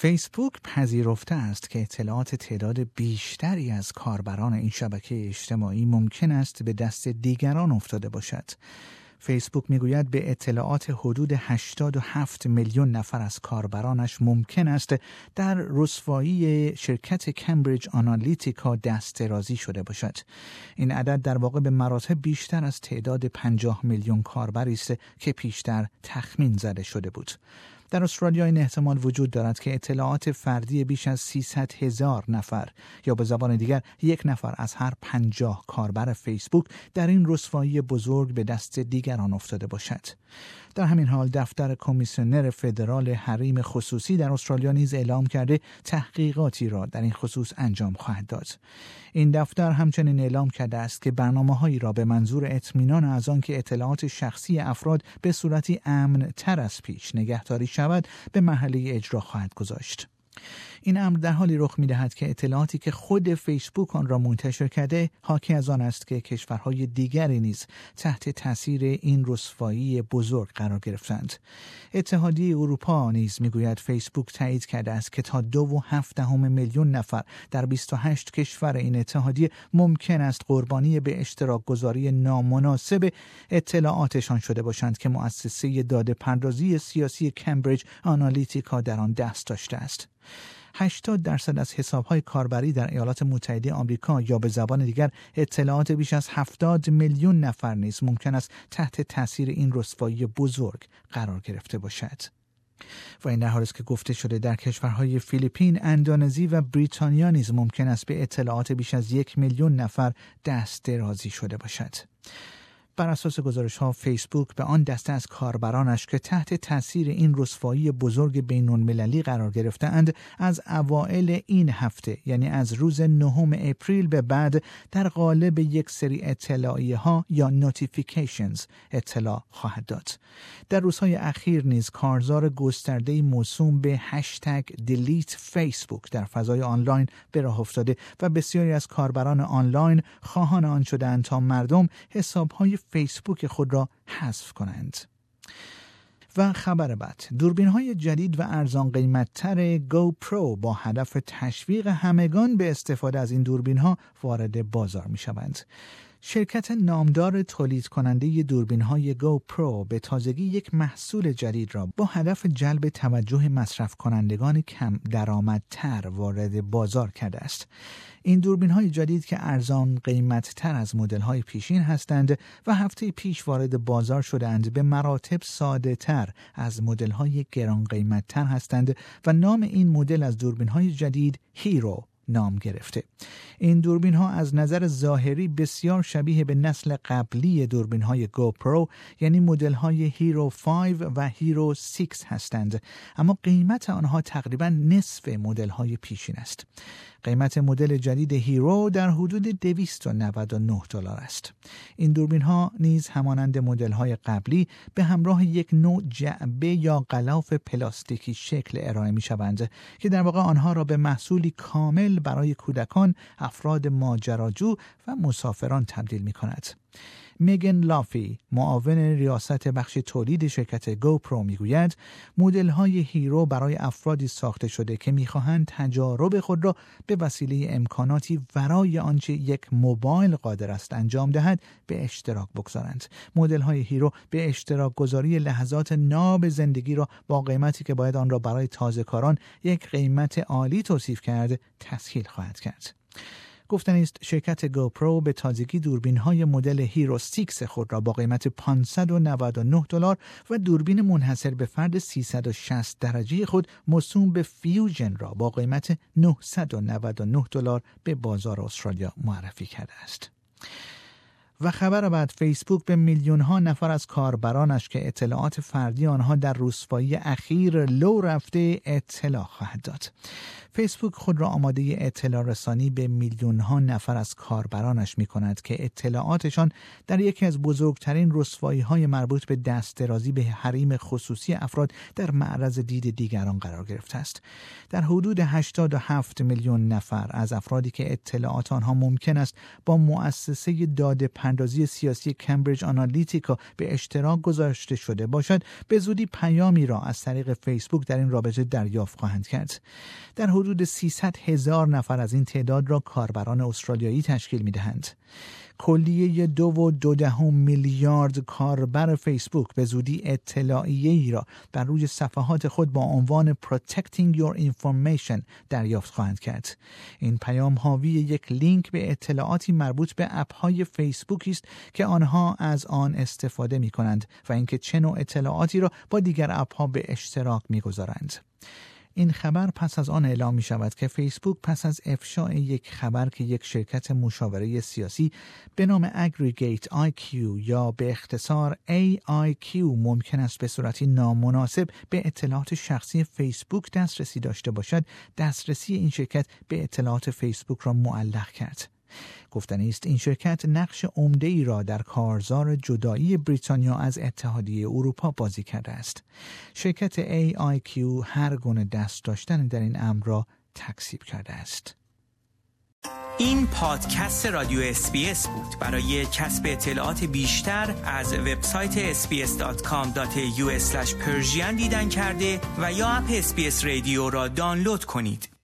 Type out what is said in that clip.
فیسبوک پذیرفته است که اطلاعات تعداد بیشتری از کاربران این شبکه اجتماعی ممکن است به دست دیگران افتاده باشد. فیسبوک می‌گوید به اطلاعات حدود 87 میلیون نفر از کاربرانش ممکن است در رسوایی شرکت کمبریج آنالیتیکا دست رازی شده باشد. این عدد در واقع به مراتب بیشتر از تعداد 50 میلیون کاربری است که پیشتر تخمین زده شده بود. در استرالیا این احتمال وجود دارد که اطلاعات فردی بیش از 300 هزار نفر یا به زبان دیگر یک نفر از هر پنجاه کاربر فیسبوک در این رسوایی بزرگ به دست دیگران افتاده باشد. در همین حال دفتر کمیسیونر فدرال حریم خصوصی در استرالیا نیز اعلام کرده تحقیقاتی را در این خصوص انجام خواهد داد. این دفتر همچنین اعلام کرده است که برنامه هایی را به منظور اطمینان از آنکه اطلاعات شخصی افراد به صورتی امن تر از پیش نگهداری شود به محله اجرا خواهد گذاشت. این امر در حالی رخ می دهد که اطلاعاتی که خود فیسبوک آن را منتشر کرده حاکی از آن است که کشورهای دیگری نیز تحت تاثیر این رسوایی بزرگ قرار گرفتند. اتحادیه اروپا نیز می‌گوید فیسبوک تایید کرده است که تا دو و هفت دهم میلیون نفر در 28 کشور این اتحادیه ممکن است قربانی به اشتراک گذاری نامناسب اطلاعاتشان شده باشند که مؤسسه داده پردازی سیاسی کمبریج آنالیتیکا در آن دست داشته است. 80 درصد از حسابهای کاربری در ایالات متحده آمریکا یا به زبان دیگر اطلاعات بیش از 70 میلیون نفر نیز ممکن است تحت تاثیر این رسوایی بزرگ قرار گرفته باشد. و این در که گفته شده در کشورهای فیلیپین، اندونزی و بریتانیا نیز ممکن است به اطلاعات بیش از یک میلیون نفر دست درازی شده باشد. بر اساس گزارش ها فیسبوک به آن دسته از کاربرانش که تحت تاثیر این رسوایی بزرگ بین المللی قرار گرفتهاند از اوائل این هفته یعنی از روز نهم اپریل به بعد در قالب یک سری اطلاعیه ها یا notifications اطلاع خواهد داد. در روزهای اخیر نیز کارزار گسترده موسوم به هشتگ delete Facebook در فضای آنلاین به راه افتاده و بسیاری از کاربران آنلاین خواهان آن شدهاند تا مردم حسابهای فیسبوک خود را حذف کنند. و خبر بعد دوربین های جدید و ارزان GoPro با هدف تشویق همگان به استفاده از این دوربین ها وارد بازار می شوند. شرکت نامدار تولید کننده دوربین های GoPro به تازگی یک محصول جدید را با هدف جلب توجه مصرف کنندگان کم درآمدتر وارد بازار کرده است. این دوربین های جدید که ارزان قیمت تر از مدل های پیشین هستند و هفته پیش وارد بازار شدند به مراتب ساده تر از مدل های گران قیمت تر هستند و نام این مدل از دوربین های جدید Hero نام گرفته. این دوربین ها از نظر ظاهری بسیار شبیه به نسل قبلی دوربین های GoPro یعنی مدل های Hero 5 و Hero 6 هستند. اما قیمت آنها تقریبا نصف مدل های پیشین است. قیمت مدل جدید Hero در حدود 299 دلار است. این دوربین ها نیز همانند مدل های قبلی به همراه یک نوع جعبه یا غلاف پلاستیکی شکل ارائه می شوند که در واقع آنها را به محصولی کامل برای کودکان، افراد ماجراجو و مسافران تبدیل می کند. میگن لافی معاون ریاست بخش تولید شرکت GoPro می‌گوید مدل های Hero برای افرادی ساخته شده که می‌خواهند تجارب خود را به وسیله امکاناتی ورای آنچه یک موبایل قادر است انجام دهد به اشتراک بگذارند. مدل های Hero به اشتراک گذاری لحظات ناب زندگی را با قیمتی که باید آن را برای تازه کاران یک قیمت عالی توصیف کرد تسهیل خواهد کرد. گفتنی است شرکت GoPro به تازگی دوربین های مدل Hero 6 خود را با قیمت 599 دلار و دوربین منحصر به فرد 360 درجه خود موسوم به Fusion را با قیمت 999 دلار به بازار استرالیا معرفی کرده است. و خبر بعد فیسبوک به میلیون ها نفر از کاربرانش که اطلاعات فردی آنها در رسوایی اخیر لو رفته اطلاع خواهد داد. فیسبوک خود را آماده اطلاع رسانی به میلیون ها نفر از کاربرانش می کند که اطلاعاتشان در یکی از بزرگترین رسوایی های مربوط به دست درازی به حریم خصوصی افراد در معرض دید دیگران قرار گرفته است. در حدود 87 میلیون نفر از افرادی که اطلاعات آنها ممکن است با مؤسسه داده پردازی سیاسی کمبریج آنالیتیکا به اشتراک گذاشته شده باشد به زودی پیامی را از طریق فیسبوک در این رابطه دریافت خواهند کرد در حدود 300 هزار نفر از این تعداد را کاربران استرالیایی تشکیل می دهند. کلیه دو و دو دهم میلیارد کاربر فیسبوک به زودی اطلاعیه ای را بر روی صفحات خود با عنوان Protecting Your Information دریافت خواهند کرد. این پیام حاوی یک لینک به اطلاعاتی مربوط به اپ های فیسبوک است که آنها از آن استفاده می کنند و اینکه چه نوع اطلاعاتی را با دیگر اپ ها به اشتراک می گذارند. این خبر پس از آن اعلام می شود که فیسبوک پس از افشاء یک خبر که یک شرکت مشاوره سیاسی به نام اگریگیت IQ یا به اختصار AIQ ممکن است به صورتی نامناسب به اطلاعات شخصی فیسبوک دسترسی داشته باشد دسترسی این شرکت به اطلاعات فیسبوک را معلق کرد. گفتنی است این شرکت نقش عمده ای را در کارزار جدایی بریتانیا از اتحادیه اروپا بازی کرده است. شرکت AIQ هر گونه دست داشتن در این امر را تکذیب کرده است. این پادکست رادیو SBS بود برای کسب اطلاعات بیشتر از وبسایت sbs.com.au دیدن کرده و یا اپ SBS Radio را دانلود کنید